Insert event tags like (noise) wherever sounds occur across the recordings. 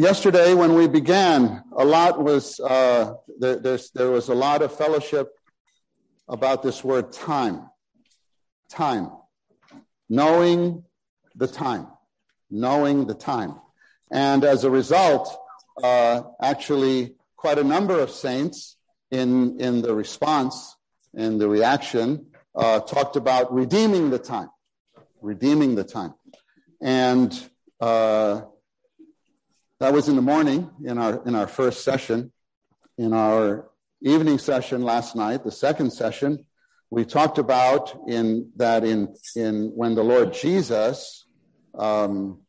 Yesterday, when we began, a lot was uh, there, there was a lot of fellowship about this word time. Time. Knowing the time. Knowing the time. And as a result, uh, actually, quite a number of saints in, in the response, in the reaction, uh, talked about redeeming the time. Redeeming the time. And uh, that was in the morning in our in our first session. In our evening session last night, the second session, we talked about in that in in when the Lord Jesus, um,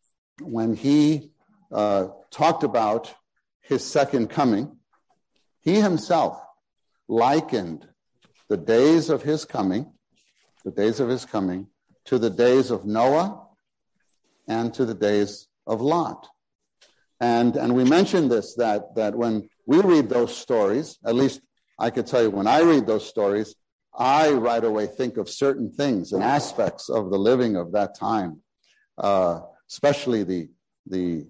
when he uh, talked about his second coming, he himself likened the days of his coming, the days of his coming, to the days of Noah and to the days of Lot. And, and we mentioned this that, that when we read those stories, at least I could tell you when I read those stories, I right away think of certain things and aspects of the living of that time, uh, especially the, the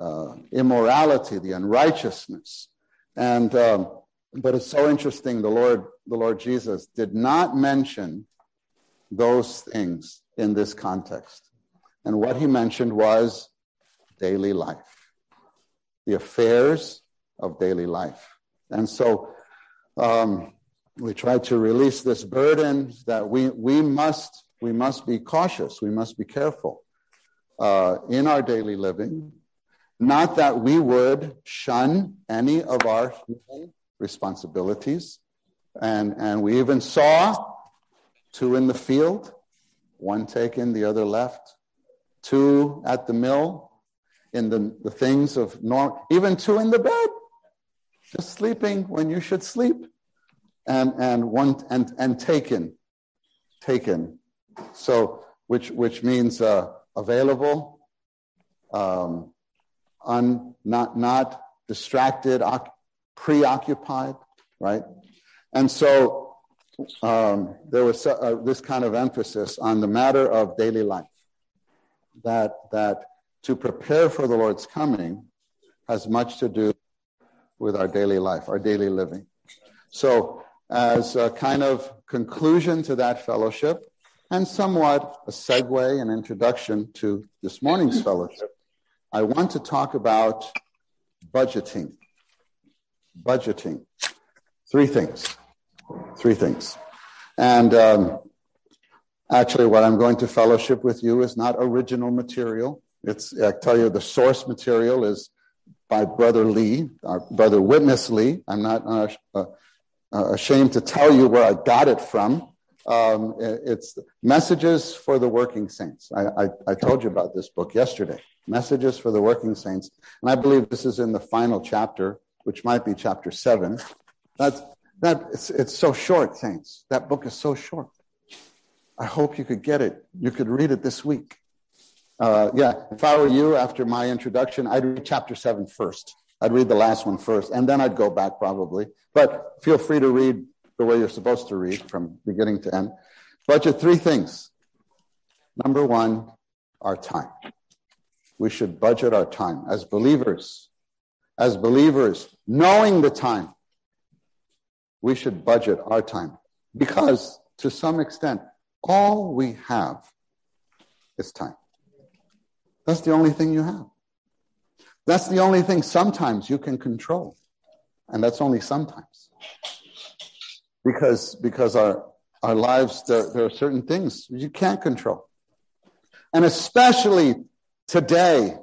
uh, immorality, the unrighteousness. And, um, but it's so interesting. The Lord, the Lord Jesus did not mention those things in this context. And what he mentioned was daily life the affairs of daily life. And so um, we try to release this burden that we, we, must, we must be cautious, we must be careful uh, in our daily living. Not that we would shun any of our responsibilities. And, and we even saw two in the field, one taken, the other left, two at the mill, in the, the things of norm, even two in the bed, just sleeping when you should sleep, and and one and and taken, taken, so which which means uh, available, um, un, not not distracted, preoccupied, right, and so um, there was uh, this kind of emphasis on the matter of daily life, that that to prepare for the Lord's coming has much to do with our daily life, our daily living. So, as a kind of conclusion to that fellowship, and somewhat a segue and introduction to this morning's fellowship, I want to talk about budgeting. Budgeting. Three things. Three things. And um, actually, what I'm going to fellowship with you is not original material. It's, I tell you, the source material is by Brother Lee, our brother Witness Lee. I'm not uh, uh, uh, ashamed to tell you where I got it from. Um, it's Messages for the Working Saints. I, I, I, told you about this book yesterday. Messages for the Working Saints. And I believe this is in the final chapter, which might be chapter seven. That's, that, it's, it's so short, Saints. That book is so short. I hope you could get it. You could read it this week. Uh, yeah, if I were you, after my introduction, I'd read chapter seven first. I'd read the last one first, and then I'd go back probably. But feel free to read the way you're supposed to read from beginning to end. Budget three things. Number one, our time. We should budget our time as believers. As believers, knowing the time, we should budget our time because to some extent, all we have is time. That's the only thing you have. That's the only thing sometimes you can control. And that's only sometimes. Because, because our, our lives, there, there are certain things you can't control. And especially today,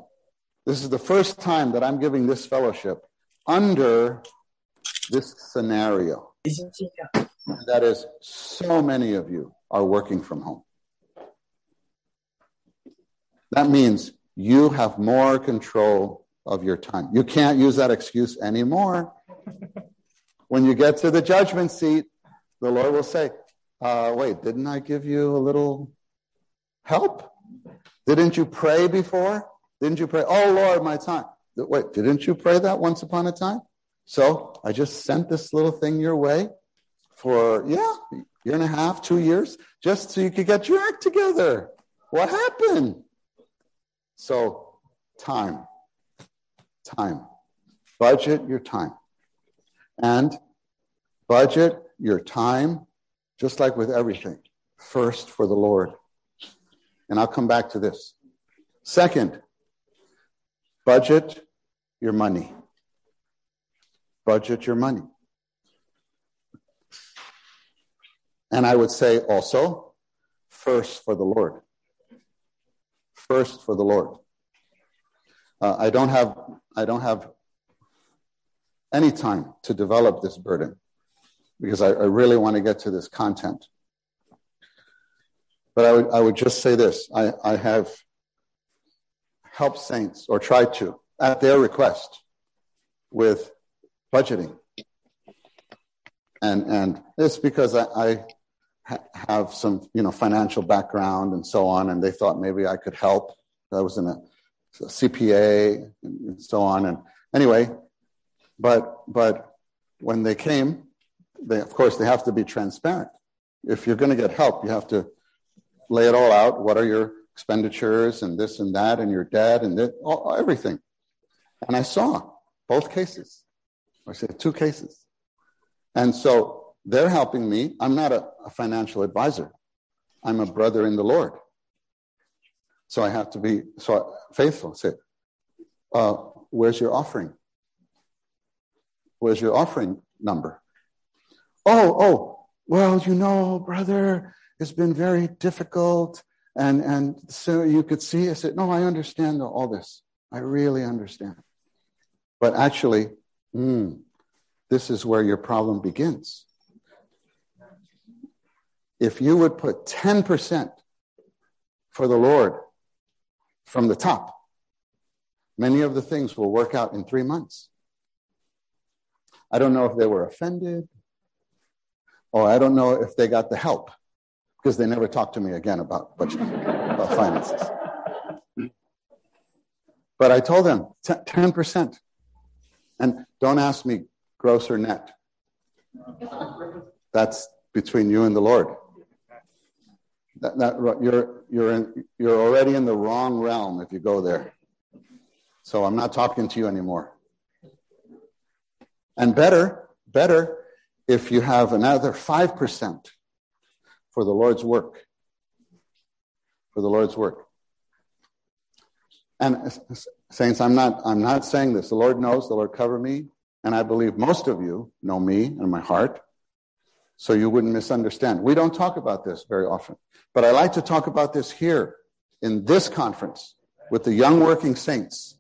this is the first time that I'm giving this fellowship under this scenario. That is, so many of you are working from home. That means you have more control of your time. You can't use that excuse anymore. when you get to the judgment seat, the Lord will say, uh, Wait, didn't I give you a little help? Didn't you pray before? Didn't you pray? Oh, Lord, my time. Wait, didn't you pray that once upon a time? So I just sent this little thing your way for, yeah, year and a half, two years, just so you could get your act together. What happened? So, time. time. Budget your time. And budget your time, just like with everything, first for the Lord. And I'll come back to this. Second, budget your money. Budget your money. And I would say also, first for the Lord. First for the Lord. Uh, I don't have I don't have any time to develop this burden because I, I really want to get to this content. But I would I would just say this: I, I have helped saints or tried to at their request with budgeting, and and it's because I, I have some, you know, financial background and so on, and they thought maybe I could help. I was in a, a CPA and so on, and anyway, but but when they came, they of course they have to be transparent. If you're going to get help, you have to lay it all out. What are your expenditures and this and that and your debt and this, all, everything. And I saw both cases. I said two cases. And so they're helping me. I'm not a, a financial advisor. I'm a brother in the Lord. So I have to be so faithful. Say, uh, where's your offering? Where's your offering number? Oh, oh, well, you know, brother, it's been very difficult. And, and so you could see, I said, no, I understand all this. I really understand. But actually, mm, this is where your problem begins if you would put 10% for the Lord from the top, many of the things will work out in three months. I don't know if they were offended, or I don't know if they got the help, because they never talked to me again about budget, about finances. But I told them 10%. And don't ask me gross or net. That's between you and the Lord that, that, you're, you're, in, you're already in the wrong realm if you go there. So I'm not talking to you anymore. And better, better if you have another 5% for the Lord's work. For the Lord's work. And saints, I'm not, I'm not saying this. The Lord knows, the Lord cover me. And I believe most of you know me and my heart so you wouldn't misunderstand. We don't talk about this very often, but I like to talk about this here in this conference with the young working saints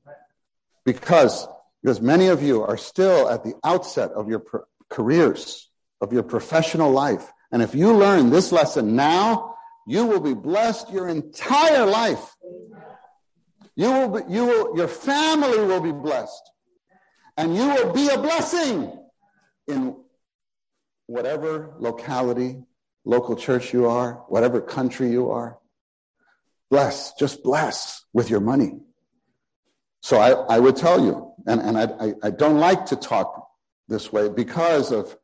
because, because many of you are still at the outset of your pro- careers, of your professional life. And if you learn this lesson now, you will be blessed your entire life. You will be, you will, your family will be blessed and you will be a blessing in whatever locality, local church you are, whatever country you are. Bless, just bless with your money. So I, I would tell you, and, and I, I, don't like to talk this way because of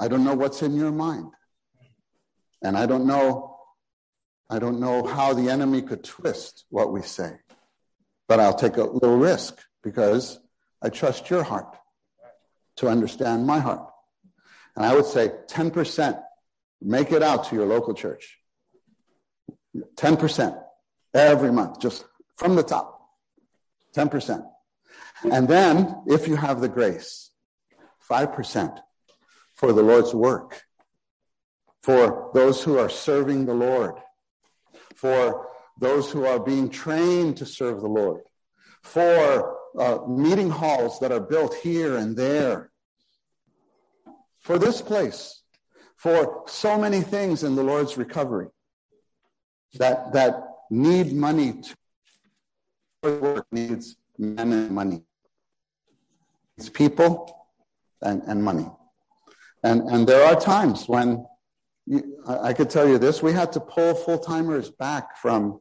I don't know what's in your mind. And I don't know, I don't know how the enemy could twist what we say. But I'll take a little risk because I trust your heart to understand my heart. And I would say 10%, make it out to your local church. 10% every month, just from the top. 10%. And then, if you have the grace, 5% for the Lord's work, for those who are serving the Lord, for those who are being trained to serve the Lord, for uh, meeting halls that are built here and there, for this place, for so many things in the Lord's recovery that, that need money to work, needs men and money. It's people and, and money. And, and there are times when you, I, could tell you this we had to pull full timers back from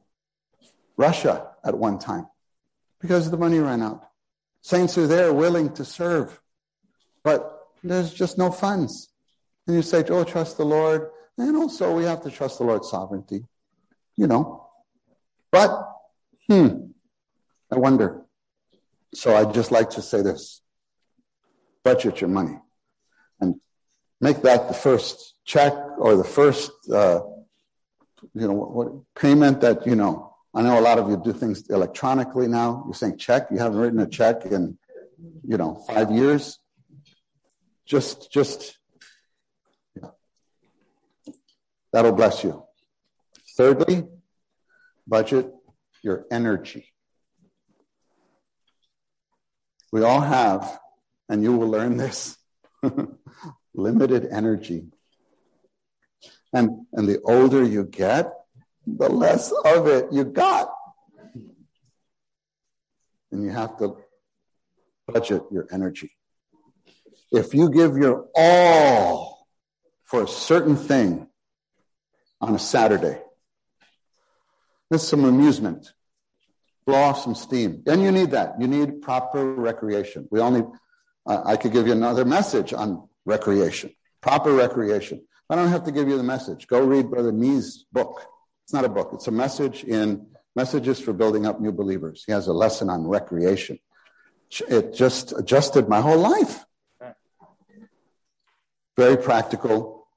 Russia at one time because the money ran out. Saints are there willing to serve, but there's just no funds. And you say, oh, trust the Lord. And also, we have to trust the Lord's sovereignty, you know. But, hmm, I wonder, So I'd just like to say this budget your money and make that the first check or the first, uh, you know, what, payment that, you know, I know a lot of you do things electronically now. You're saying check. You haven't written a check in, you know, five years. Just, just, that'll bless you. Thirdly, budget your energy. We all have, and you will learn this, (laughs) limited energy. And, and the older you get, the less of it you got. And you have to budget your energy. If you give your all for a certain thing on a Saturday, there's some amusement, blow off some steam. And you need that. You need proper recreation. We all need, uh, I could give you another message on recreation, proper recreation. I don't have to give you the message. Go read Brother Lee's book. It's not a book. It's a message in Messages for Building Up New Believers. He has a lesson on recreation. It just adjusted my whole life. Very practical.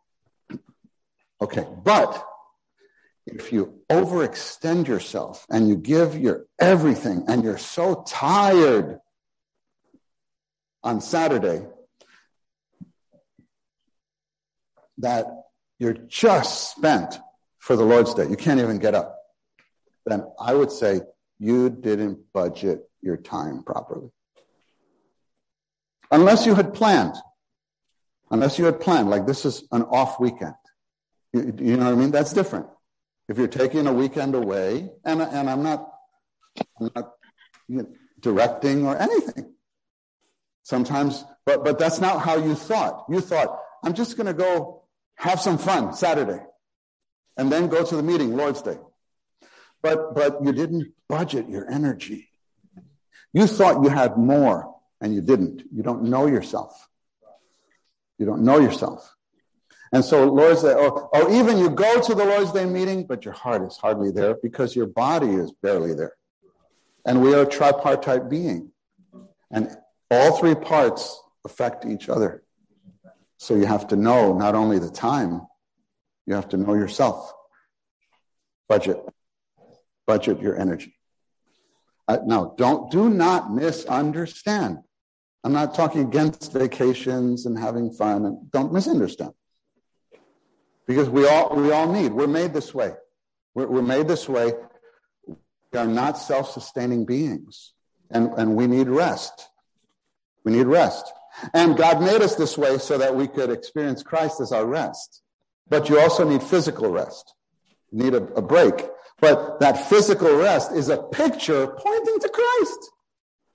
Okay, but if you overextend yourself and you give your everything and you're so tired on Saturday that you're just spent for the Lord's Day. You can't even get up. Then I would say you didn't budget your time properly. Unless you had planned. Unless you had planned, like this is an off weekend. You, you know what I mean? That's different. If you're taking a weekend away, and, and I'm not, I'm not you know, directing or anything. Sometimes, but, but that's not how you thought. You thought, I'm just going to go have some fun Saturday and then go to the meeting, Lord's Day. But, but you didn't budget your energy. You thought you had more and you didn't. You don't know yourself. You don't know yourself. And so Lord's Day, or, or even you go to the Lord's Day meeting, but your heart is hardly there because your body is barely there. And we are a tripartite being. And all three parts affect each other. So you have to know not only the time, you have to know yourself. Budget. Budget your energy. Uh, now, don't do not misunderstand. I'm not talking against vacations and having fun, and don't misunderstand. Because we all we all need. We're made this way. We're, we're made this way. We are not self-sustaining beings, and and we need rest. We need rest. And God made us this way so that we could experience Christ as our rest. But you also need physical rest. You need a, a break. But that physical rest is a picture pointing to Christ.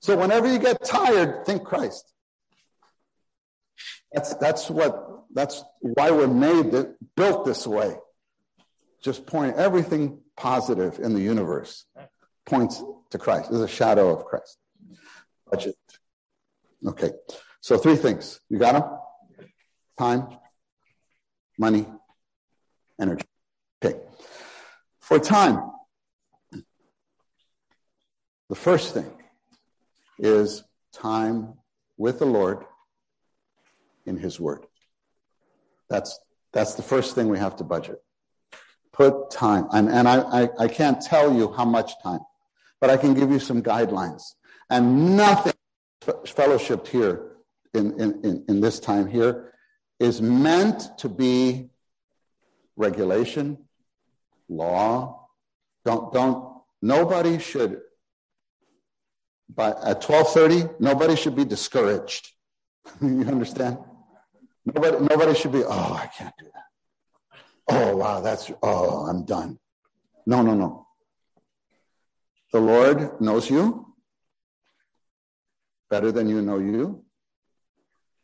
So whenever you get tired, think Christ. That's, that's what, that's why we're made, built this way. Just point everything positive in the universe points to Christ, is a shadow of Christ. Budget. Okay. So three things. You got them? Time, money, energy. Okay. For time, the first thing is time with the Lord in His Word. That's, that's the first thing we have to budget. Put time. And, and I, I, I can't tell you how much time, but I can give you some guidelines. And nothing fellowshipped here in, in, in this time here is meant to be regulation, law. Don't, don't, nobody should, by, at 1230, nobody should be discouraged. (laughs) you understand? Nobody, nobody should be, oh, I can't do that. Oh, wow, that's, oh, I'm done. No, no, no. The Lord knows you better than you know you.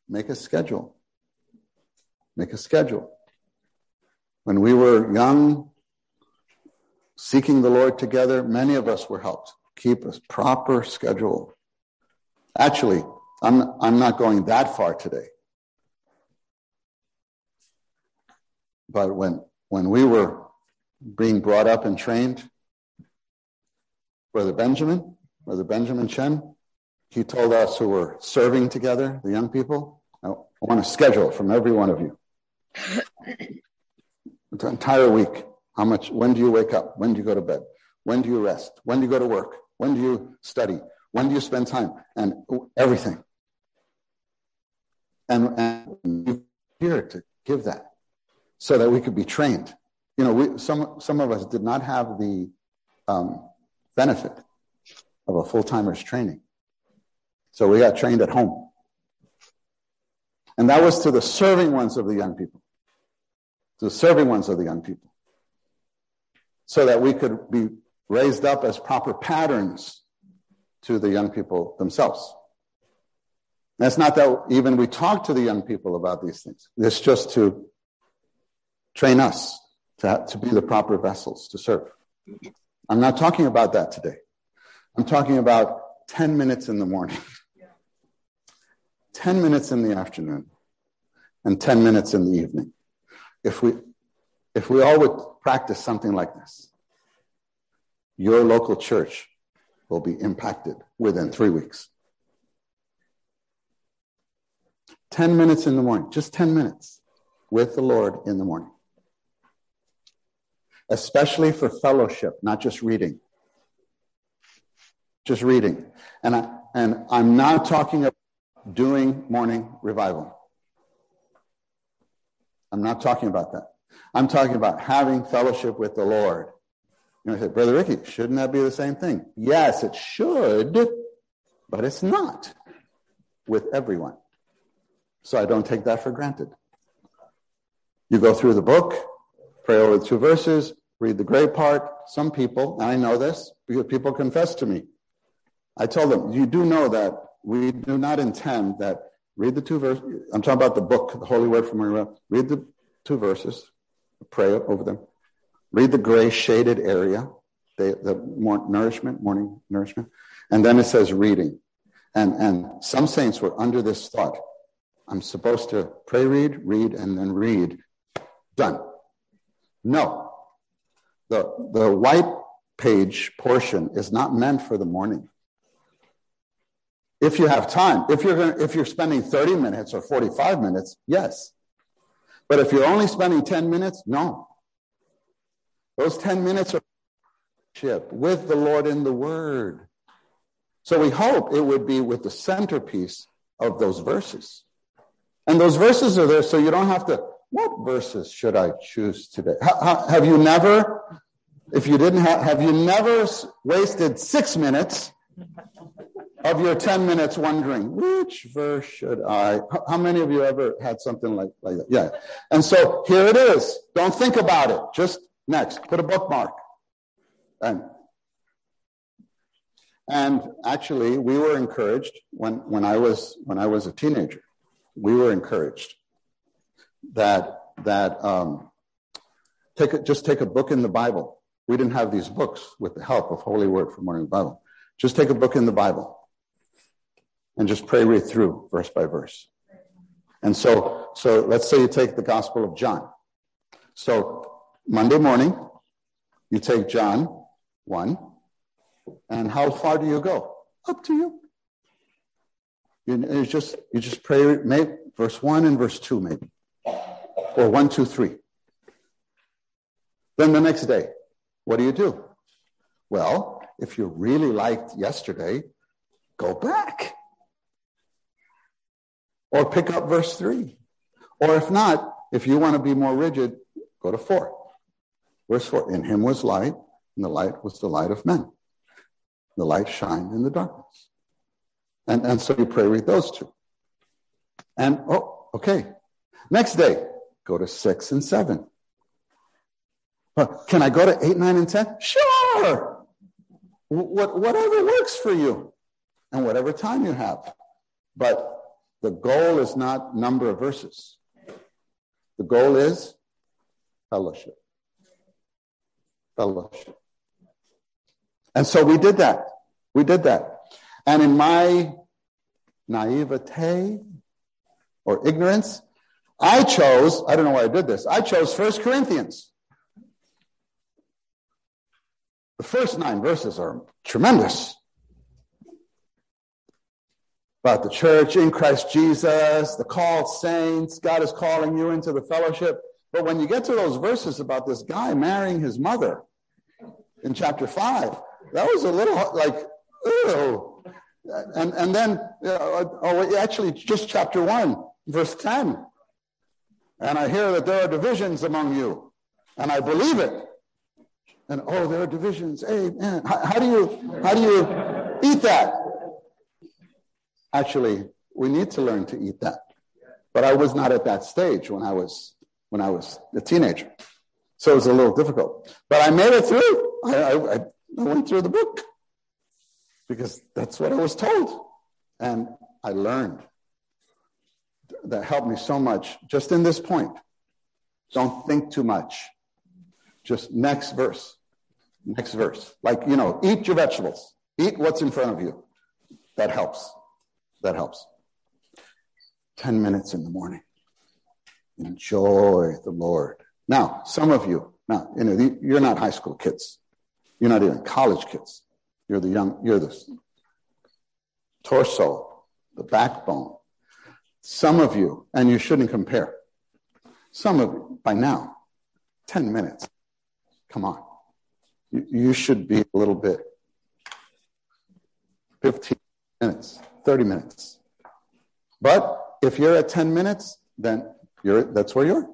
Make a schedule. Make a schedule. When we were young, seeking the Lord together, many of us were helped. Keep a proper schedule. Actually, I'm, I'm not going that far today. But when, when we were being brought up and trained, Brother Benjamin, Brother Benjamin Chen, he told us who were serving together, the young people, I want a schedule from every one of you. the entire week. How much, when do you wake up? When do you go to bed? When do you rest? When do you go to work? When do you study? When do you spend time? And everything. And, and you're here to give that so that we could be trained. You know, we, some, some of us did not have the um, benefit of a full timer's training. So we got trained at home. And that was to the serving ones of the young people, to the serving ones of the young people, so that we could be raised up as proper patterns to the young people themselves. And it's not that even we talk to the young people about these things. It's just to train us to, have, to be the proper vessels to serve. I'm not talking about that today. I'm talking about 10 minutes in the morning, (laughs) 10 minutes in the afternoon, and 10 minutes in the evening. If we, if we all would practice something like this, your local church will be impacted within three weeks. 10 minutes in the morning, just 10 minutes with the Lord in the morning. Especially for fellowship, not just reading. Just reading. And, I, and I'm not talking about doing morning revival. I'm not talking about that. I'm talking about having fellowship with the Lord. I said, Brother Ricky, shouldn't that be the same thing? Yes, it should, but it's not with everyone. So I don't take that for granted. You go through the book, pray over the two verses, read the great part. Some people, and I know this because people confess to me. I told them, you do know that we do not intend that read the two verses. I'm talking about the book, the Holy Word from Maria. Read the two verses, pray over them. Read the gray shaded area, the, the more nourishment, morning nourishment. And then it says reading. And, and some saints were under this thought I'm supposed to pray, read, read, and then read. Done. No. The, the white page portion is not meant for the morning. If you have time, if you're going if you're spending 30 minutes or 45 minutes, yes. But if you're only spending 10 minutes, no. Those 10 minutes are with the Lord in the Word. So we hope it would be with the centerpiece of those verses. And those verses are there so you don't have to, what verses should I choose today? have you never, if you didn't have, have you never wasted six minutes of your 10 minutes wondering, which verse should I? How many of you ever had something like, like that? Yeah. And so here it is. Don't think about it. Just next, put a bookmark. And, and actually, we were encouraged when, when I was, when I was a teenager we were encouraged that that um, take a, just take a book in the Bible. We didn't have these books with the help of Holy Word for Morning Revival. Just take a book in the Bible and just pray read through verse by verse. And so, so let's say you take the Gospel of John. So Monday morning, you take John one, and how far do you go? Up to you. You, you just you just pray maybe verse one and verse two maybe, or one two three. Then the next day, what do you do? Well, if you really liked yesterday, go back. Or pick up verse 3. Or if not, if you want to be more rigid, go to 4. Verse 4 In him was light, and the light was the light of men. The light shined in the darkness. And, and so you pray with those two. And, oh, okay. Next day, go to six and seven. Can I go to eight, nine, and 10? Sure. What, whatever works for you and whatever time you have. But the goal is not number of verses. The goal is fellowship. Fellowship. And so we did that. We did that. And in my naivete or ignorance, I chose, I don't know why I did this, I chose First Corinthians. The first nine verses are tremendous. about the church in Christ Jesus, the called saints. God is calling you into the fellowship. But when you get to those verses about this guy marrying his mother in chapter five, that was a little like, oh. And, and then, uh, oh, actually, just chapter one, verse 10. And I hear that there are divisions among you, and I believe it. And oh, there are divisions. Hey, man, how, how do you how do you eat that? Actually, we need to learn to eat that. But I was not at that stage when I was when I was a teenager. So it was a little difficult. But I made it through. I, I, I went through the book because that's what I was told. And I learned. That helped me so much just in this point. Don't think too much. Just next verse. Next verse. Like, you know, eat your vegetables. Eat what's in front of you. That helps. That helps. 10 minutes in the morning. Enjoy the Lord. Now, some of you, now, you know, you're not high school kids. You're not even college kids. You're the young, you're the torso, the backbone. Some of you, and you shouldn't compare. Some of you, by now, 10 minutes. Come on. You, you should be a little bit 15 minutes, 30 minutes. But if you're at 10 minutes, then you're, that's where you're.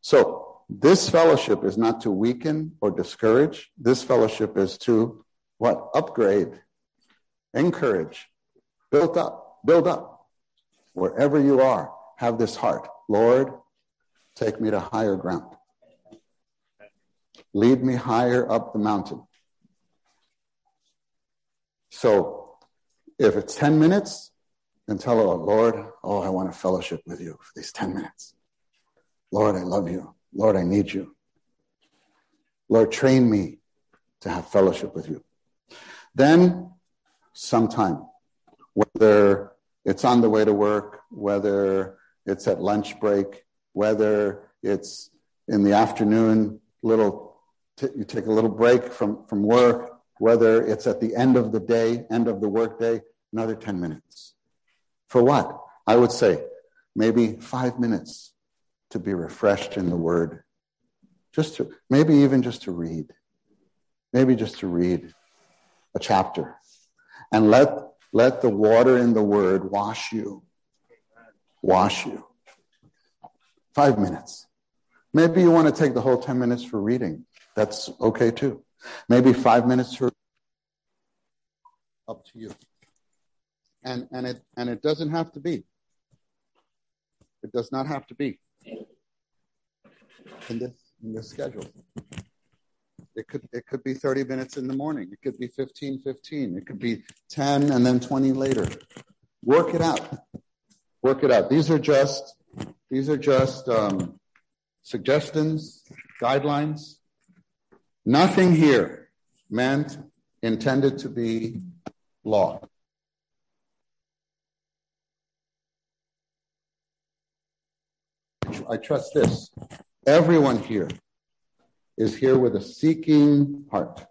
So this fellowship is not to weaken or discourage. This fellowship is to what? Upgrade, encourage, build up, build up. Wherever you are, have this heart. Lord, take me to higher ground. Lead me higher up the mountain. So if it's 10 minutes, then tell her, Lord, oh, I want to fellowship with you for these 10 minutes. Lord, I love you. Lord, I need you. Lord, train me to have fellowship with you. Then, sometime, whether it's on the way to work, whether it's at lunch break, whether it's in the afternoon, little t- you take a little break from, from work, whether it's at the end of the day, end of the workday, another 10 minutes. For what? I would say maybe five minutes to be refreshed in the word. Just to, maybe even just to read. Maybe just to read a chapter. And let, let the water in the word wash you. Wash you. Five minutes. Maybe you want to take the whole 10 minutes for reading. That's okay too. Maybe five minutes for up to you. And and it and it doesn't have to be. It does not have to be in this in this schedule. It could it could be 30 minutes in the morning. It could be 15, 15. It could be 10 and then 20 later. Work it out. Work it out. These are just these are just um, suggestions, guidelines. Nothing here meant intended to be law. I trust this. Everyone here is here with a seeking heart,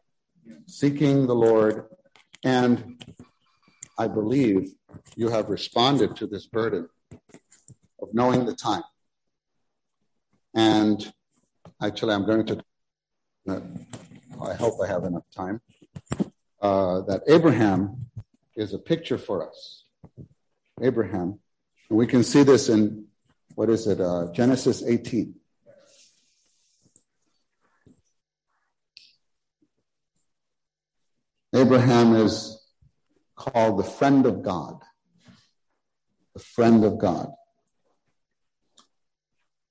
seeking the Lord, and I believe you have responded to this burden of knowing the time. And actually, I'm going to, I hope I have enough time, uh, that Abraham is a picture for us. Abraham. And we can see this in, what is it, uh, Genesis 18. Abraham is called the friend of God. The friend of God.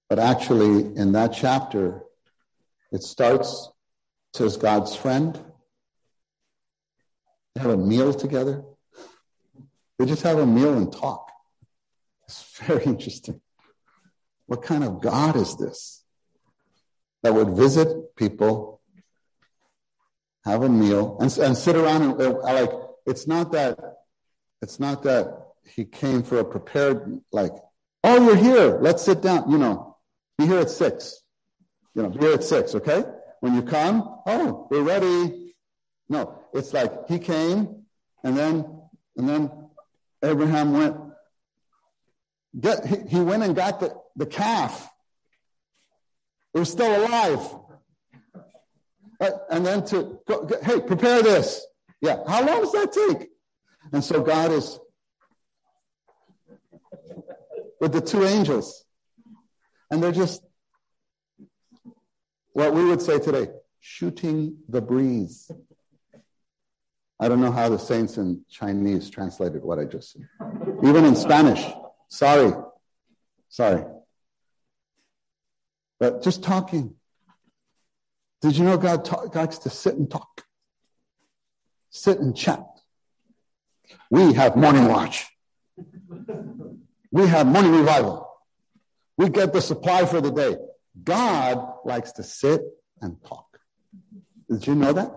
But actually, in that chapter, it starts, says God's friend. They have a meal together. They just have a meal and talk. It's very (laughs) interesting. What kind of God is this that would visit people have a meal, and, and sit around and like it's not that it's not that he came for a prepared like oh you're here let's sit down you know be here at six you know be here at six okay when you come oh we're ready no it's like he came and then and then Abraham went, get, he, he went and got the, the calf. It was still alive. And then to go, hey, prepare this. Yeah. How long does that take? And so God is with the two angels. And they're just what we would say today, shooting the breeze. I don't know how the saints in Chinese translated what I just said. Even in Spanish. Sorry. Sorry. But just talking. Did you know God talk, likes to sit and talk? Sit and chat. We have morning watch. We have morning revival. We get the supply for the day. God likes to sit and talk. Did you know that?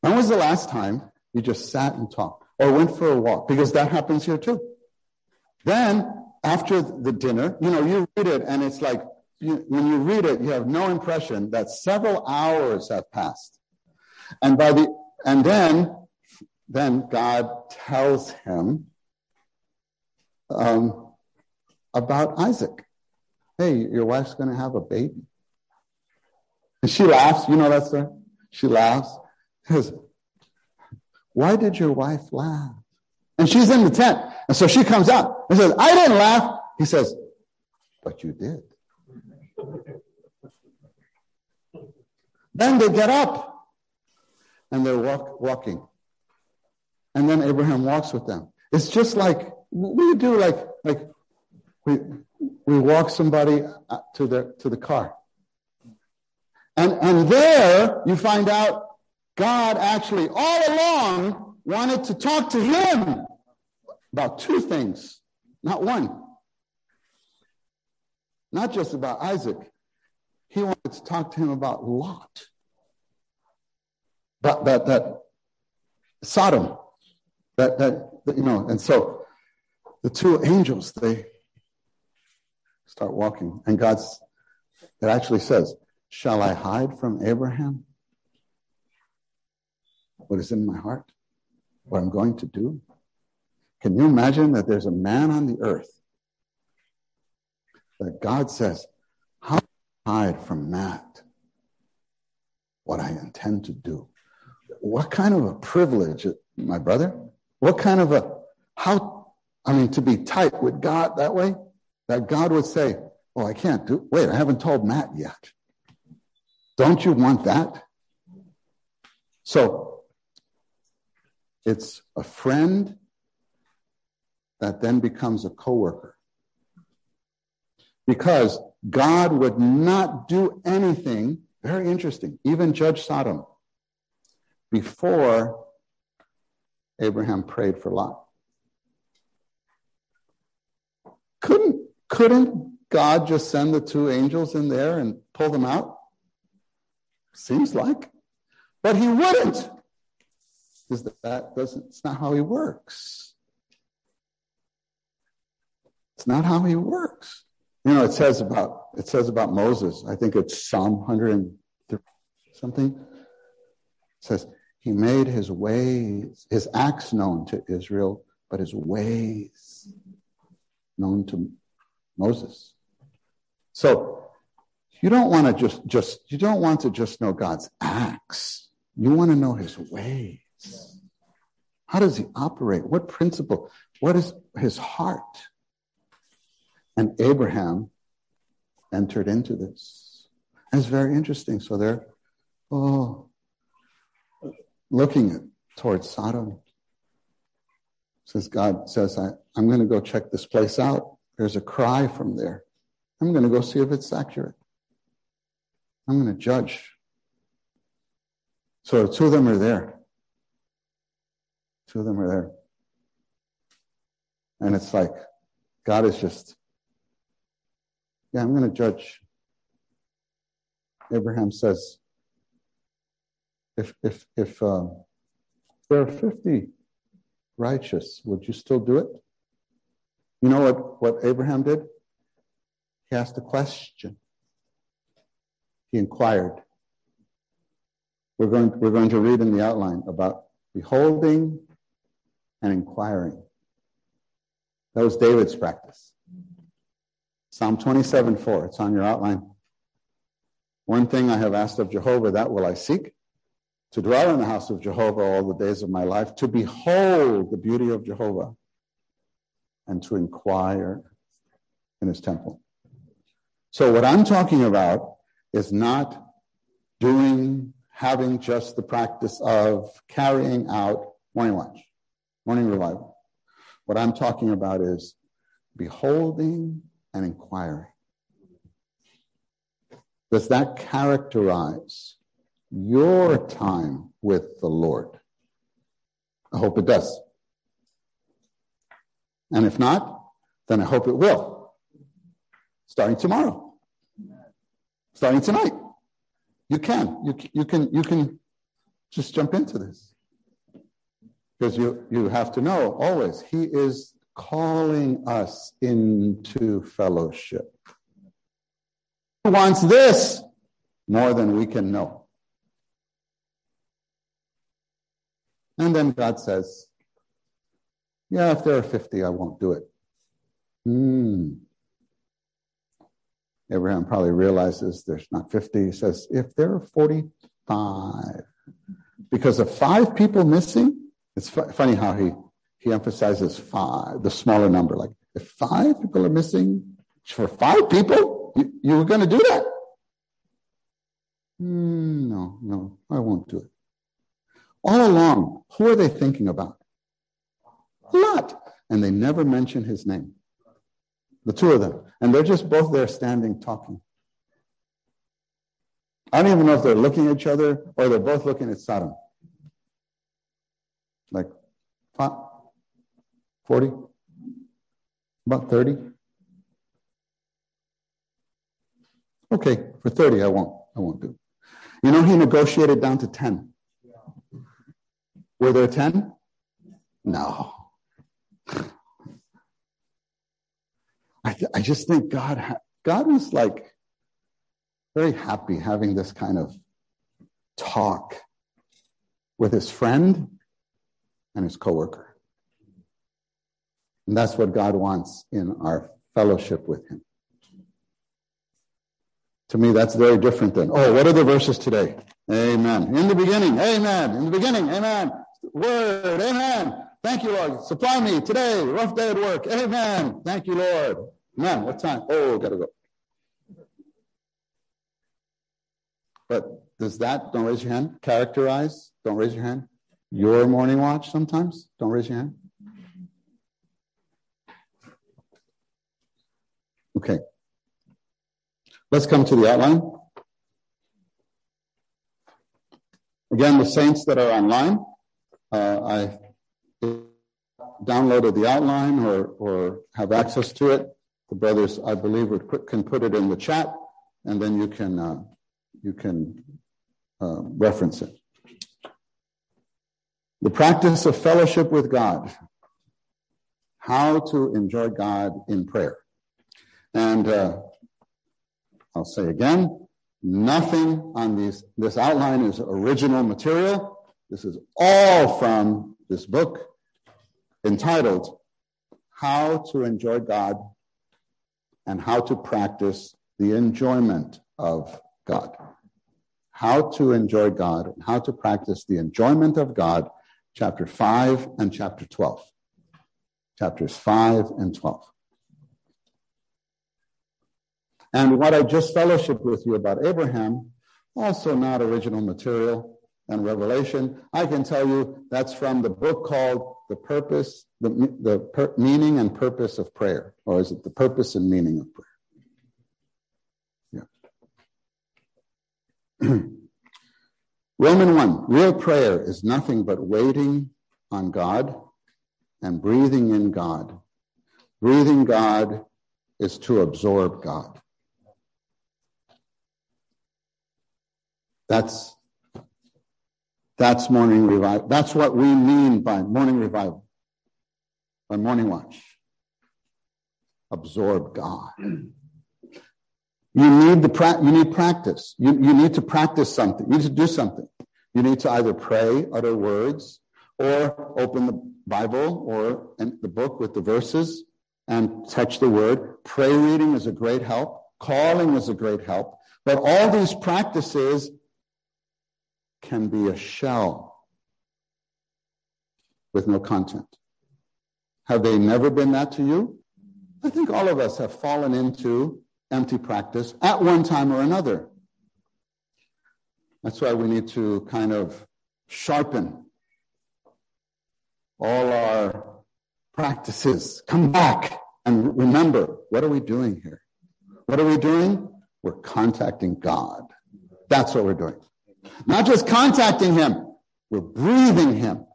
When was the last time you just sat and talked or went for a walk? Because that happens here too. Then after the dinner, you know, you read it and it's like, you, when you read it, you have no impression that several hours have passed. And by the, and then, then God tells him, um, about Isaac. Hey, your wife's going to have a baby. And she laughs. You know that story? She laughs. Says, why did your wife laugh? And she's in the tent. And so she comes out and says, I didn't laugh. He says, but you did. Then they get up and they're walk, walking. And then Abraham walks with them. It's just like we do like, like we, we walk somebody uh, to the, to the car. And, and there you find out God actually all along wanted to talk to him about two things, not one. Not just about Isaac. He wanted to talk to him about Lot. But that, that Sodom. That, that, you know, and so the two angels, they start walking. And God's, it actually says, Shall I hide from Abraham what is in my heart? What I'm going to do? Can you imagine that there's a man on the earth that God says, How hide from Matt what I intend to do? What kind of a privilege, my brother? What kind of a, how, I mean, to be tight with God that way? That God would say, Oh, I can't do, wait, I haven't told Matt yet. Don't you want that? So it's a friend that then becomes a coworker. Because God would not do anything, very interesting, even judge Sodom, before Abraham prayed for Lot. Couldn't, couldn't God just send the two angels in there and pull them out? Seems like. But he wouldn't. Because that doesn't, it's not how he works. It's not how he works. You know, it says about, it says about Moses, I think it's Psalm 103 something. It says, he made his ways, his acts known to Israel, but his ways known to Moses. So you don't want to just, just, you don't want to just know God's acts. You want to know his ways. How does he operate? What principle? What is his heart? And Abraham entered into this. And it's very interesting. So they're, oh, looking towards Sodom. Says God says, I, I'm going to go check this place out. There's a cry from there. I'm going to go see if it's accurate. I'm going to judge. So two of them are there. Two of them are there. And it's like, God is just, yeah, I'm going to judge. Abraham says, if, if, if um, there are 50 righteous, would you still do it? You know what, what Abraham did? He asked a question. He inquired. We're going, we're going to read in the outline about beholding and inquiring. That was David's practice. Psalm 27 4, it's on your outline. One thing I have asked of Jehovah, that will I seek to dwell in the house of Jehovah all the days of my life, to behold the beauty of Jehovah and to inquire in his temple. So, what I'm talking about is not doing, having just the practice of carrying out morning watch, morning revival. What I'm talking about is beholding and inquiring. Does that characterize your time with the Lord? I hope it does. And if not, then I hope it will. Starting tomorrow. Starting tonight. You can. You, you can you can just jump into this. Because you, you have to know always, he is calling us into fellowship. He wants this more than we can know. And then God says, Yeah, if there are 50, I won't do it. Hmm. Abraham probably realizes there's not 50. He says, If there are 45, because of five people missing, it's funny how he, he emphasizes five, the smaller number. Like, if five people are missing for five people, you, you were going to do that? Mm, no, no, I won't do it. All along, who are they thinking about? Lot. And they never mention his name. The two of them. And they're just both there standing talking. I don't even know if they're looking at each other or they're both looking at Sodom. Like 40? About 30? Okay, for 30 I won't. I won't do. You know he negotiated down to 10. Were there 10? No. I, th- I just think God, ha- God was like very happy having this kind of talk with his friend and his coworker. And that's what God wants in our fellowship with him. To me, that's very different than, oh, what are the verses today? Amen. In the beginning, amen. In the beginning, amen. Word, amen. Thank you, Lord. Supply me today. Rough day at work. Amen. Thank you, Lord. Amen. What time? Oh, gotta go. But does that, don't raise your hand, characterize, don't raise your hand, your morning watch sometimes? Don't raise your hand. Okay. Let's come to the outline. Again, the saints that are online, uh, I downloaded the outline or, or have access to it. The brothers, I believe, would can put it in the chat, and then you can uh, you can uh, reference it. The practice of fellowship with God. How to enjoy God in prayer. And uh, I'll say again, nothing on these, this outline is original material. This is all from this book entitled How to Enjoy God and How to Practice the Enjoyment of God. How to Enjoy God and How to Practice the Enjoyment of God, chapter 5 and chapter 12. Chapters 5 and 12. And what I just fellowshiped with you about Abraham, also not original material and revelation. I can tell you that's from the book called The Purpose, the, the per, Meaning and Purpose of Prayer. Or is it The Purpose and Meaning of Prayer? Yeah. (clears throat) Roman 1 Real prayer is nothing but waiting on God and breathing in God. Breathing God is to absorb God. That's that's morning revival. That's what we mean by morning revival, by morning watch. Absorb God. You need the pra- you need practice. You, you need to practice something. You need to do something. You need to either pray, utter words, or open the Bible or the book with the verses and touch the word. Pray reading is a great help. Calling is a great help. But all these practices can be a shell with no content. Have they never been that to you? I think all of us have fallen into empty practice at one time or another. That's why we need to kind of sharpen all our practices. Come back and remember what are we doing here? What are we doing? We're contacting God. That's what we're doing. Not just contacting Him, we're breathing Him.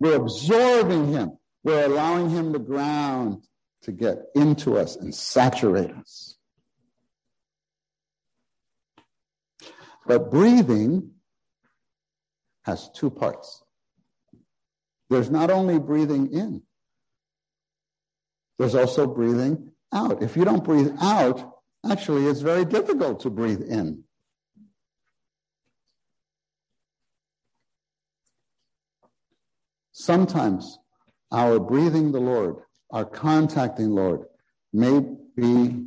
We're absorbing Him. We're allowing Him the ground to get into us and saturate us. But breathing has two parts. There's not only breathing in, there's also breathing out. If you don't breathe out, actually, it's very difficult to breathe in. Sometimes our breathing the Lord, our contacting Lord, may be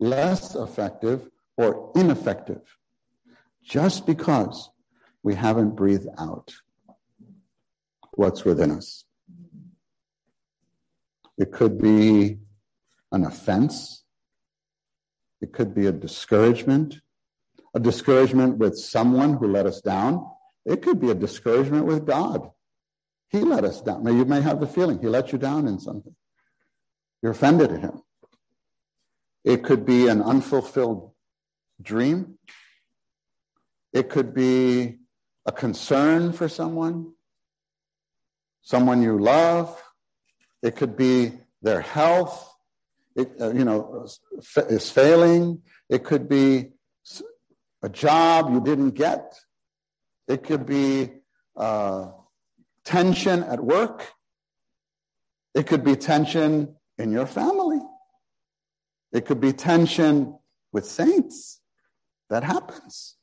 less effective or ineffective just because we haven't breathed out what's within us. It could be an offense. It could be a discouragement, a discouragement with someone who let us down. It could be a discouragement with God. He let us down. Now, you may have the feeling he let you down in something. You're offended at him. It could be an unfulfilled dream. It could be a concern for someone, someone you love. It could be their health, it, uh, you know, is failing. It could be a job you didn't get. It could be uh, tension at work. It could be tension in your family. It could be tension with saints. That happens.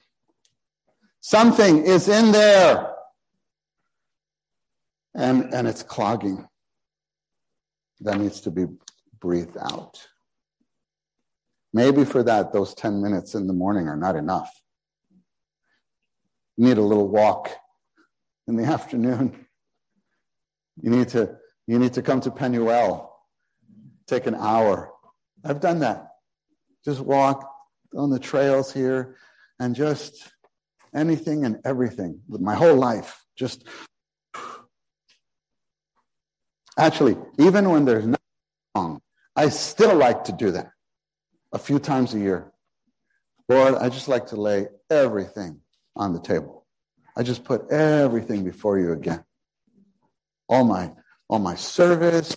Something is in there. And, and it's clogging. That needs to be breathed out. Maybe for that, those 10 minutes in the morning are not enough. You need a little walk in the (laughs) afternoon. You need to, you need to come to Penuel. Take an hour. I've done that. Just walk on the trails here and just anything and everything with my whole life. Just actually, even when there's nothing wrong, I still like to do that a few times a year. Lord, I just like to lay everything on the table. I just put everything before you again. All my all my service,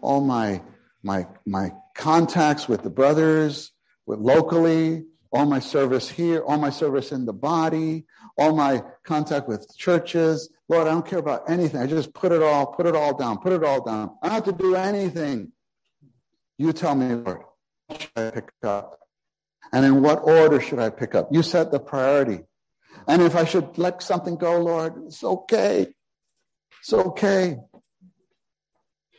all my my my contacts with the brothers, with locally, all my service here, all my service in the body, all my contact with churches. Lord, I don't care about anything. I just put it all, put it all down, put it all down. I don't have to do anything. You tell me, Lord, what should I pick up? And in what order should I pick up? You set the priority. And if I should let something go, Lord, it's okay. It's okay.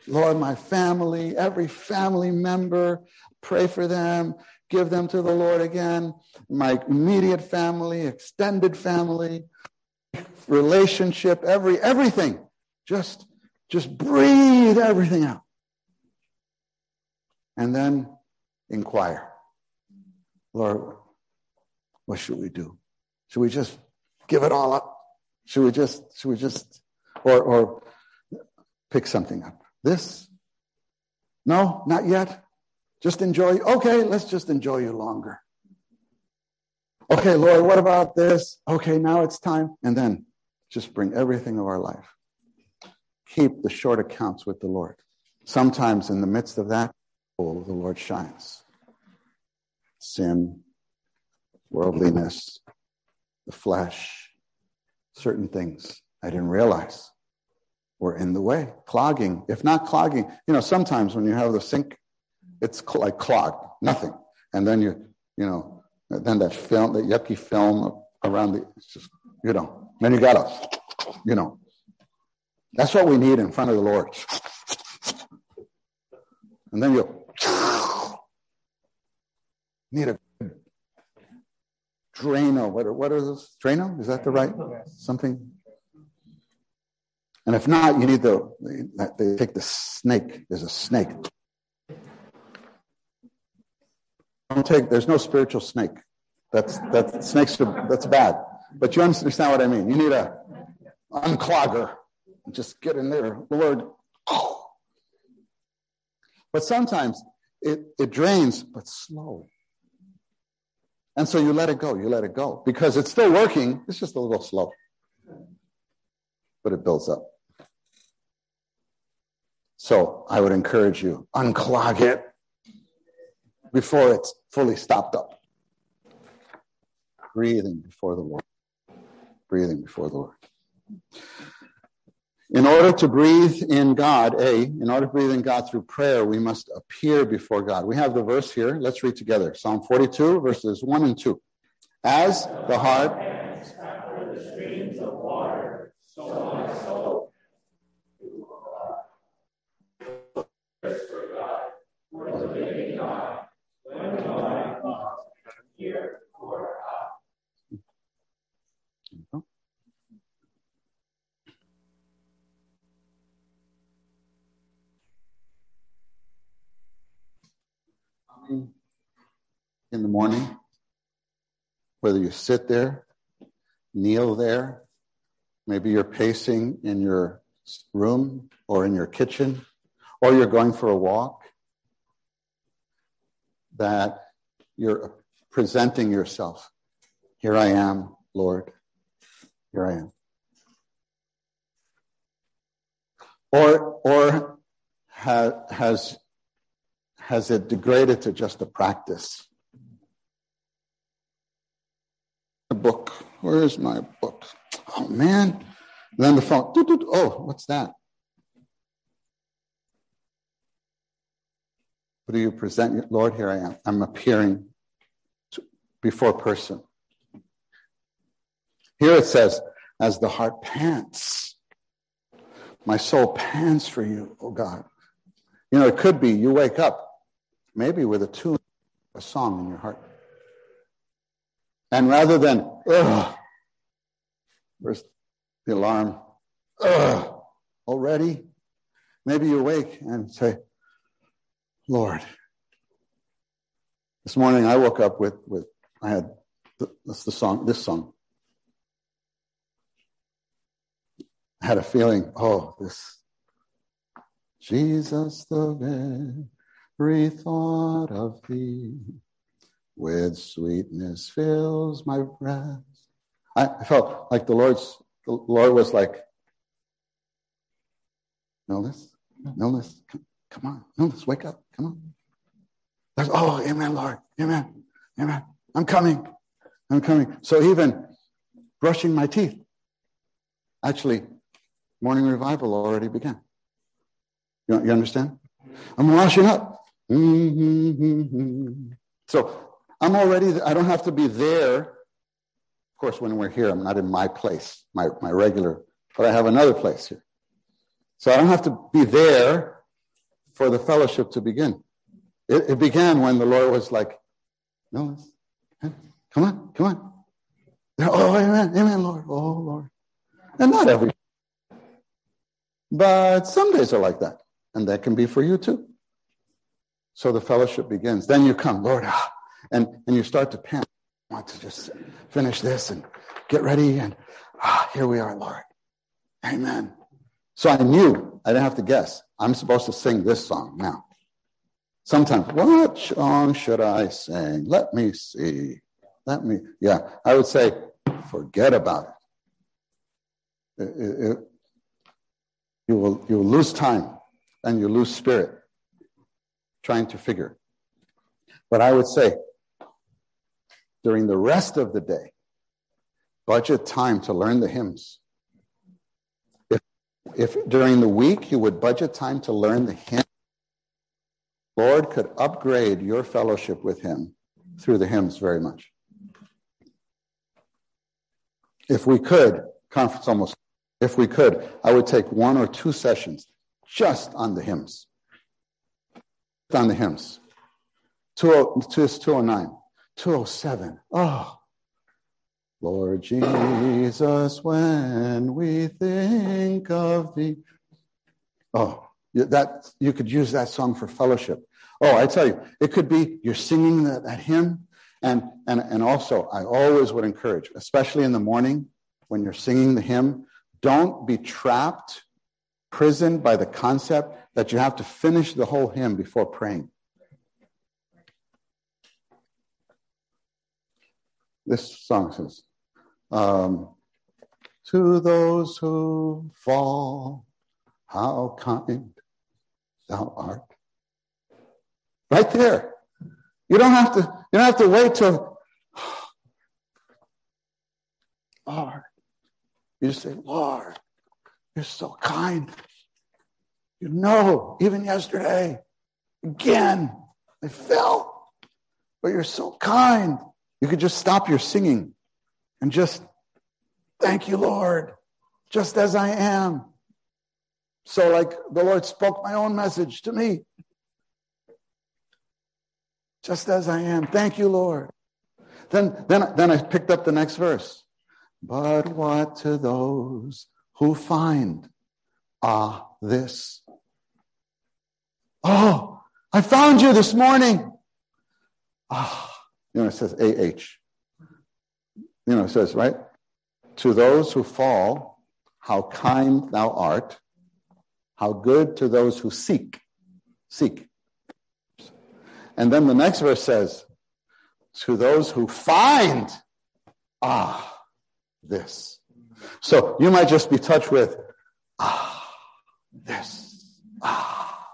Lord, my family, every family member, pray for them give them to the Lord again. My immediate family, extended family, relationship, every everything. Just just breathe everything out. And then inquire. Lord, what should we do? Should we just give it all up? Should we just should we just or or pick something up? This? No, not yet. Just enjoy. Okay, let's just enjoy you longer. Okay, Lord, what about this? Okay, now it's time. And then just bring everything of our life. Keep the short accounts with the Lord. Sometimes in the midst of that, the Lord shines. Sin, worldliness, the flesh, certain things I didn't realize were in the way, clogging. If not clogging, you know, sometimes when you have the sink it's like clogged, nothing. And then you, you know, then that film, that yucky film around the, it's just, you know, then you gotta, you know, That's what we need in front of the Lord. And then you need a Drano. What, what are those? Drano? Is that the right something? And if not, you need the, they, take the snake. There's a snake. Don't take, there's no spiritual snake. That's, that snakes are, that's bad. But you understand what I mean. You need a unclogger. Just get in there. The lord. Oh. (clears throat) But sometimes it, it drains, but slow. And so you let it go. You let it go because it's still working. It's just a little slow, but it builds up. So I would encourage you, unclog it before it's fully stopped up. Breathing before the Lord. Breathing before the Lord. In order to breathe in God, A, in order to breathe in God through prayer, we must appear before God. We have the verse here. Let's read together. Psalm 42, verses 1 and 2. As the heart in the morning, whether you sit there, kneel there, maybe you're pacing in your room or in your kitchen, or you're going for a walk, that you're presenting yourself. Here I am, Lord. Here I am. Or, or has has it degraded to just a practice? A book. Where is my book? Oh man. And then the phone. Oh, what's that? What do you present? Lord, here I am. I'm appearing before person. Here it says, as the heart pants, my soul pants for you, oh God. You know, it could be you wake up maybe with a tune, a song in your heart. And rather than, ugh, where's the alarm? Ugh, already? Maybe you wake and say, Lord. This morning I woke up with, with I had, that's the song, this song. I had a feeling, oh, this, Jesus the man every thought of thee with sweetness fills my breast. I, felt like the Lord's the Lord was like, Milnes, Milnes, come, come on, Milnes, wake up, come on. Oh, amen, Lord, amen, amen. I'm coming, I'm coming. So even brushing my teeth, actually, morning revival already began. You, you understand? I'm washing up. Mm-hmm. So I'm already, I don't have to be there. Of course, when we're here, I'm not in my place, my, my regular, but I have another place here. So I don't have to be there for the fellowship to begin. It, it began when the Lord was like, no, come on, come on. Oh, amen, amen, Lord. Oh, Lord. And not every, but some days are like that. And that can be for you too. So the fellowship begins. Then you come, Lord, ah, and, and you start to pant. I want to just finish this and get ready. And ah, here we are, Lord. Amen. So I knew, I didn't have to guess. I'm supposed to sing this song now. Sometimes, what song should I sing? Let me see. Let me, yeah, I would say, forget about it. it, it, it you will, you will lose time and you lose spirit trying to figure. But I would say during the rest of the day, budget time to learn the hymns. If, if during the week you would budget time to learn the hymns, Lord could upgrade your fellowship with Him through the hymns very much. If we could, conference almost if we could, I would take one or two sessions just on the hymns. Just On the hymns. 209, 207. Oh, ah. Lord Jesus, when we think of thee. Oh, that you could use that song for fellowship. Oh, I tell you, it could be you're singing that, that hymn, and, and, and also I always would encourage, especially in the morning when you're singing the hymn, don't be trapped, prisoned by the concept that you have to finish the whole hymn before praying. This song says, um, To those who fall, how kind thou art. Right there. You don't have to, you don't have to wait till (sighs) Lord. You just say, Lord, you're so kind. You know, even yesterday, again, I fell, but you're so kind. You could just stop your singing and just thank you, Lord, just as I am. So, like the Lord spoke my own message to me, just as I am. Thank you, Lord. Then, then, then I picked up the next verse. But what to those who find ah this? Oh, I found you this morning. Ah, you know, it says AH. You know, it says, right? To those who fall, how kind thou art, how good to those who seek. Seek. And then the next verse says, to those who find, ah, this. So you might just be touched with, ah, this, ah,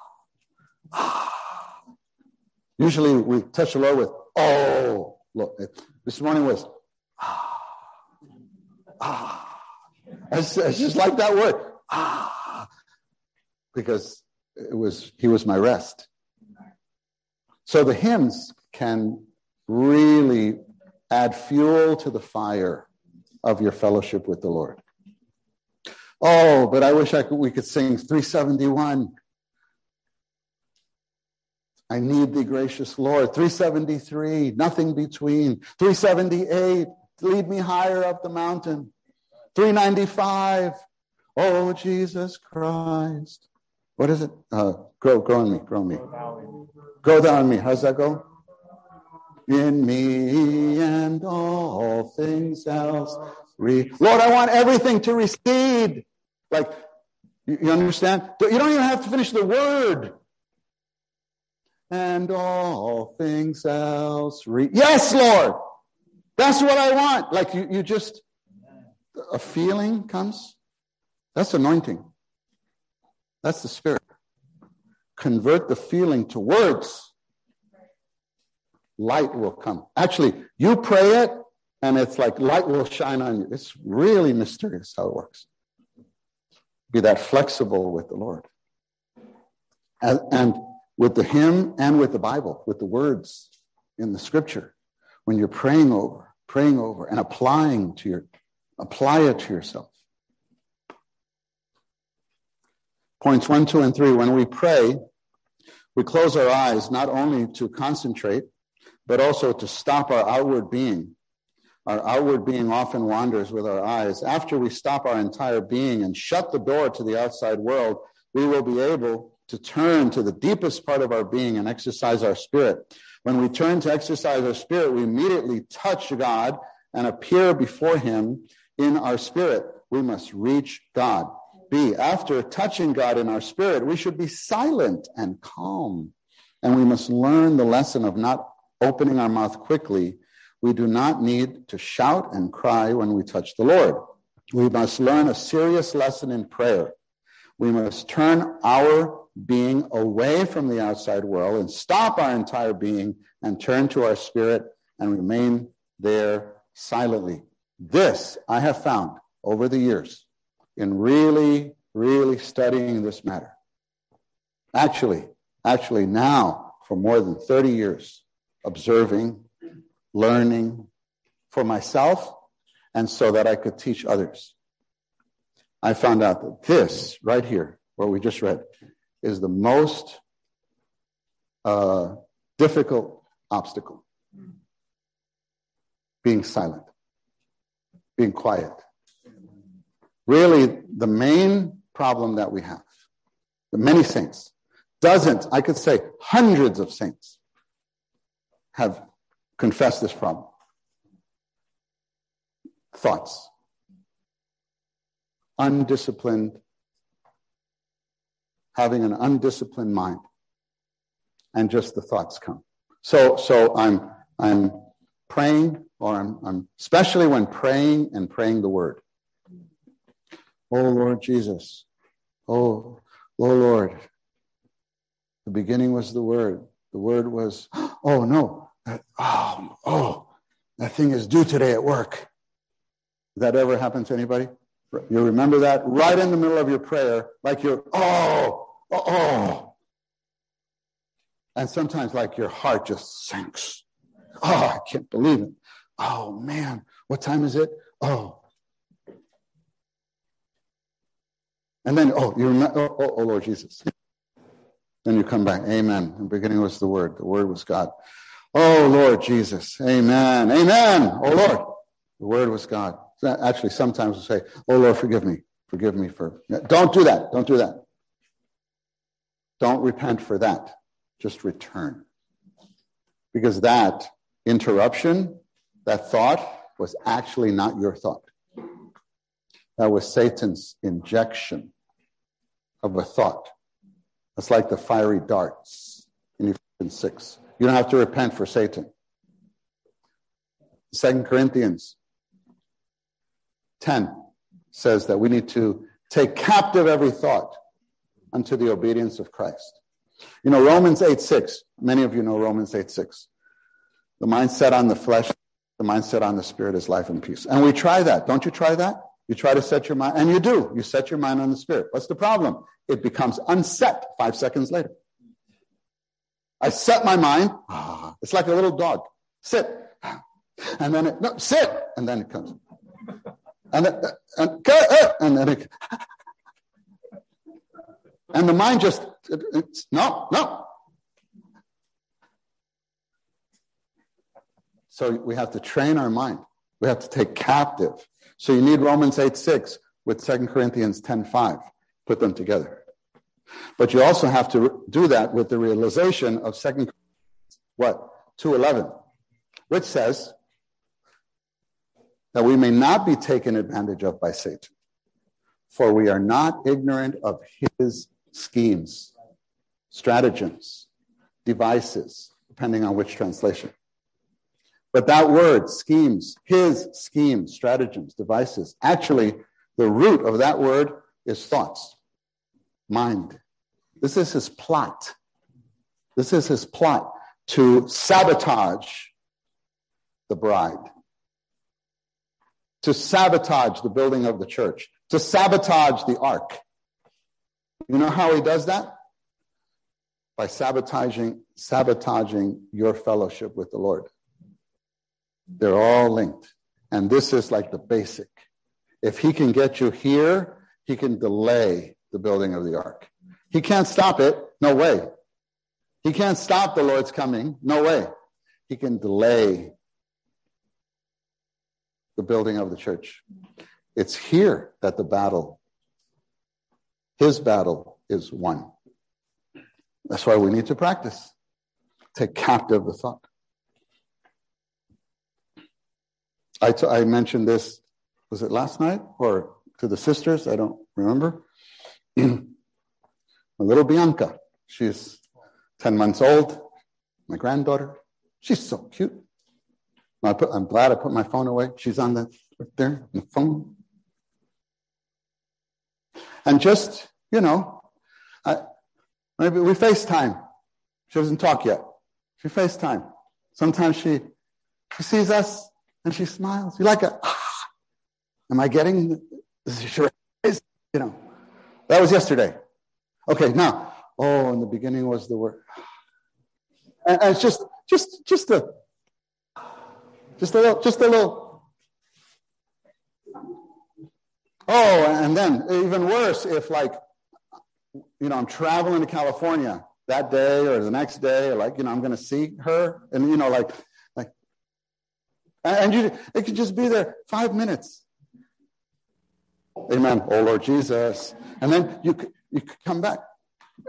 ah. Usually we touch the Lord with, oh, look, this morning was, ah, ah. It's, it's just like that word, ah, because it was, he was my rest. So the hymns can really add fuel to the fire of your fellowship with the Lord. Oh, but I wish I could, we could sing 371. I need thee, gracious Lord. 373, nothing between. 378, lead me higher up the mountain. 395, oh, Jesus Christ. What is it? Uh, grow, grow on me, grow on me. Go down me. How's that go? In me and all things else. Re- Lord, I want everything to recede. Like, you understand? You don't even have to finish the word. And all things else. Re- yes, Lord. That's what I want. Like you, you just, a feeling comes. That's anointing. That's the spirit convert the feeling to words, light will come. Actually, you pray it, and it's like light will shine on you. It's really mysterious how it works. Be that flexible with the Lord. And, and with the hymn and with the Bible, with the words in the scripture, when you're praying over, praying over, and applying to your, apply it to yourself. Points one, two, and three. When we pray, we close our eyes not only to concentrate, but also to stop our outward being. Our outward being often wanders with our eyes. After we stop our entire being and shut the door to the outside world, we will be able to turn to the deepest part of our being and exercise our spirit. When we turn to exercise our spirit, we immediately touch God and appear before Him in our spirit. We must reach God be. After touching God in our spirit, we should be silent and calm. And we must learn the lesson of not opening our mouth quickly. We do not need to shout and cry when we touch the Lord. We must learn a serious lesson in prayer. We must turn our being away from the outside world and stop our entire being and turn to our spirit and remain there silently. This I have found over the years in really, really studying this matter. Actually, actually now for more than 30 years, observing, learning for myself, and so that I could teach others. I found out that this right here, where we just read, is the most uh, difficult obstacle. Being silent, being quiet. Really, the main problem that we have, the many saints, dozens, I could say hundreds of saints have confessed this problem. Thoughts. Undisciplined, having an undisciplined mind. And just the thoughts come. So, so I'm, I'm praying, or I'm, I'm, especially when praying and praying the word. Oh Lord Jesus. Oh, oh Lord. The beginning was the word. The word was, (gasps) oh no. Oh, oh, that thing is due today at work. That ever happened to anybody? You remember that right in the middle of your prayer, like you're, oh, oh, oh. And sometimes like your heart just sinks. Oh, I can't believe it. Oh man, what time is it? Oh. And then, oh, you remember, oh, oh, oh Lord Jesus. Then you come back. Amen. In the beginning was the Word. The Word was God. Oh, Lord Jesus. Amen. Amen. Oh, Lord. The Word was God. Actually, sometimes we say, Oh, Lord, forgive me. Forgive me for. Don't do that. Don't do that. Don't repent for that. Just return. Because that interruption, that thought, was actually not your thought. That was Satan's injection of a thought. It's like the fiery darts in Ephesians 6. You don't have to repent for Satan. Second Corinthians 10 says that we need to take captive every thought unto the obedience of Christ. You know, Romans 8 6, many of you know Romans 8 6. The mindset on the flesh, the mindset on the spirit is life and peace. And we try that. Don't you try that? You try to set your mind, and you do. You set your mind on the spirit. What's the problem? It becomes unset five seconds later. I set my mind. Ah, it's like a little dog. Sit. And then it, no, sit. And then it comes. And, then, and, uh, uh, and then it, and the mind just, it, it's, no, no. So we have to train our mind. We have to take captive. So you need Romans 8 6 with 2 Corinthians 10 5. Put them together. But you also have to do that with the realization of 2 Corinthians, what? 2.11, which says that we may not be taken advantage of by Satan, for we are not ignorant of his schemes, stratagems, devices, depending on which translation. But that word, schemes, his schemes, stratagems, devices, actually, the root of that word is thoughts, mind. This is his plot. This is his plot to sabotage the bride, to sabotage the building of the church, to sabotage the ark. You know how he does that? By sabotaging, sabotaging your fellowship with the Lord. They're all linked. And this is like the basic. If he can get you here, he can delay the building of the ark. He can't stop it. No way. He can't stop the Lord's coming. No way. He can delay the building of the church. It's here that the battle, his battle, is won. That's why we need to practice. Take captive the thought. I, t- I mentioned this, was it last night or to the sisters? I don't remember. (clears throat) My little Bianca, she's 10 months old, my granddaughter. She's so cute. I put, I'm glad I put my phone away. She's on the, there, the phone. And just, you know, I, maybe we FaceTime. She doesn't talk yet. She FaceTime. Sometimes she, she sees us and she smiles. You like a, ah, (sighs) am I getting, you know, that was yesterday. Okay, now, oh, in the beginning was the word. (sighs) And, and it's just, just, just a, just a little, just a little. Oh, and then even worse, if like, you know, I'm traveling to California that day or the next day, or like, you know, I'm going to see her, and you know, like, like, and you, it could just be there five minutes. Amen. Oh Lord Jesus, and then you you could come back.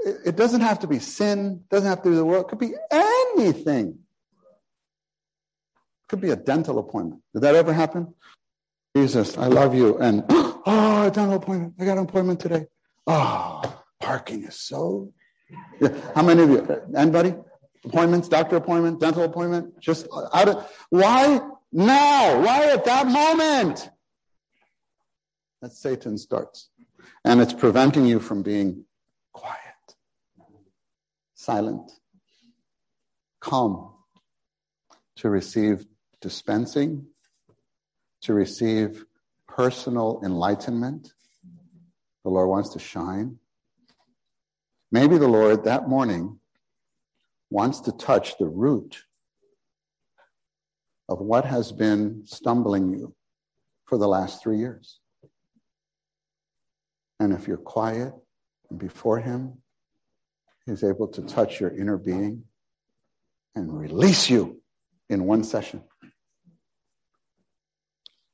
It, it doesn't have to be sin. Doesn't have to be the world. It could be anything. Could be a dental appointment. Did that ever happen? Jesus, I love you. And, (gasps) oh, a dental appointment. I got an appointment today. Oh, parking is so. Yeah. How many of you? Anybody? Appointments, doctor appointment, dental appointment? Just out of, why now? Why at that moment? That's Satan starts. And it's preventing you from being quiet, silent, calm to receive dispensing to receive personal enlightenment. The Lord wants to shine. Maybe the Lord that morning wants to touch the root of what has been stumbling you for the last three years. And if you're quiet before Him, He's able to touch your inner being and release you in one session.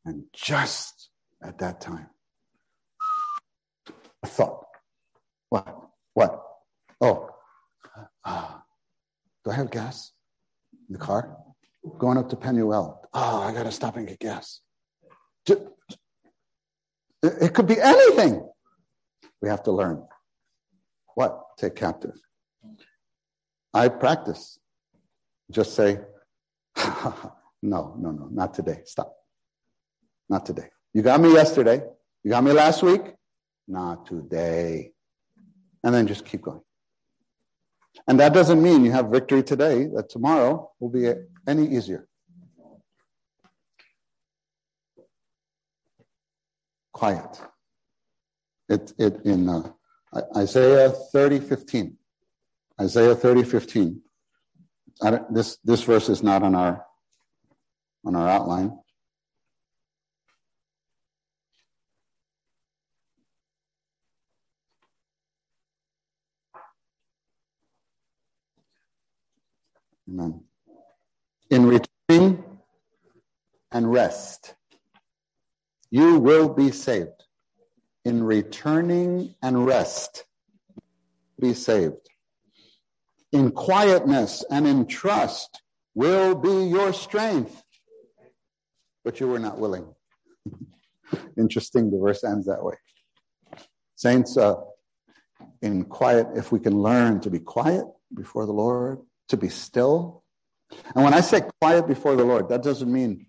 And just at that time, a thought. What? What? Oh, uh, do I have gas in the car? Going up to Penuel. Oh, I got to stop and get gas. It could be anything. We have to learn. What? Take captive. I practice. Just say, (laughs) no, no, no, not today. Stop. Not today. You got me yesterday. You got me last week. Not today. And then just keep going. And that doesn't mean you have victory today, that tomorrow will be any easier. Quiet. It, it in uh, Isaiah 30, 15. Isaiah 30, 15. this, this verse is not on our, on our outline. Amen. In returning and rest, you will be saved. In returning and rest, be saved. In quietness and in trust will be your strength. But you were not willing. (laughs) Interesting, the verse ends that way. Saints, uh, in quiet, if we can learn to be quiet before the Lord, to be still. And when I say quiet before the Lord, that doesn't mean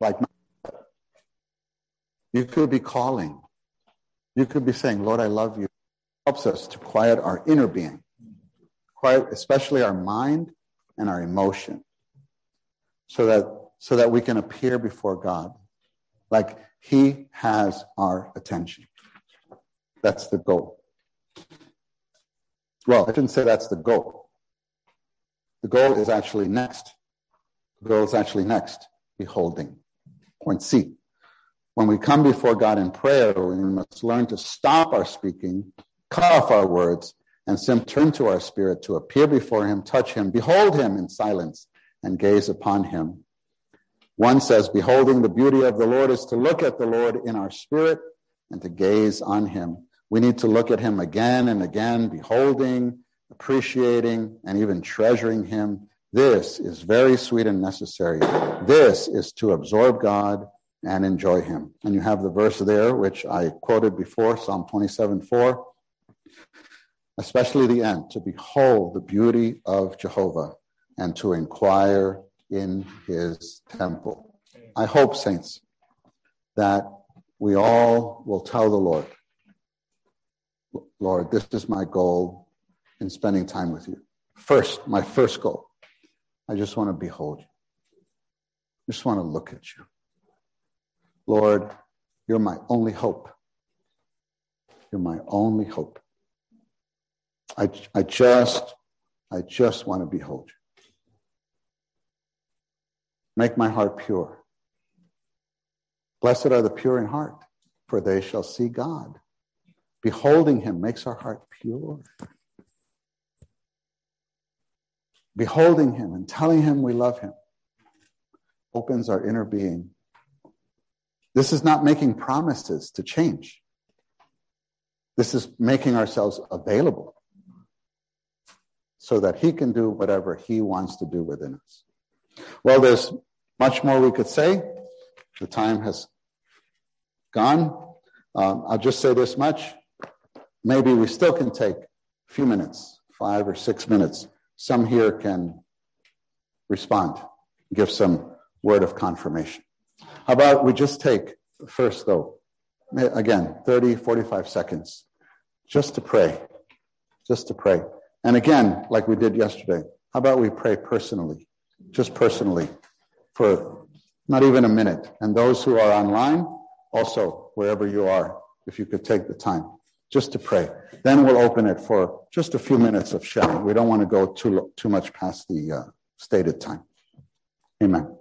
like you could be calling. You could be saying, Lord, I love you. It helps us to quiet our inner being, quiet especially our mind and our emotion, so that so that we can appear before God like He has our attention. That's the goal. Well, I shouldn't say that's the goal. The goal is actually next. The goal is actually next, beholding. Point C. When we come before God in prayer, we must learn to stop our speaking, cut off our words, and simply turn to our spirit to appear before Him, touch Him, behold Him in silence, and gaze upon Him. One says, Beholding the beauty of the Lord is to look at the Lord in our spirit and to gaze on Him. We need to look at Him again and again, beholding, appreciating, and even treasuring Him. This is very sweet and necessary. This is to absorb God and enjoy Him. And you have the verse there, which I quoted before, Psalm 27 4. Especially the end, to behold the beauty of Jehovah and to inquire in his temple. I hope, saints, that we all will tell the Lord, Lord, this is my goal in spending time with you. First, my first goal, I just want to behold you. I just want to look at you. Lord, you're my only hope. You're my only hope. I, I just, I just want to behold you. Make my heart pure. Blessed are the pure in heart, for they shall see God. Beholding him makes our heart pure. Beholding him and telling him we love him opens our inner being. This is not making promises to change. This is making ourselves available so that he can do whatever he wants to do within us. Well, there's much more we could say. The time has gone. Um, I'll just say this much. Maybe we still can take a few minutes, five or six minutes. Some here can respond, give some word of confirmation. How about we just take first, though, again, 30, 45 seconds just to pray, just to pray. And again, like we did yesterday, how about we pray personally, just personally, for not even a minute. And those who are online, also, wherever you are, if you could take the time just to pray. Then we'll open it for just a few minutes of sharing. We don't want to go too, too much past the uh, stated time. Amen.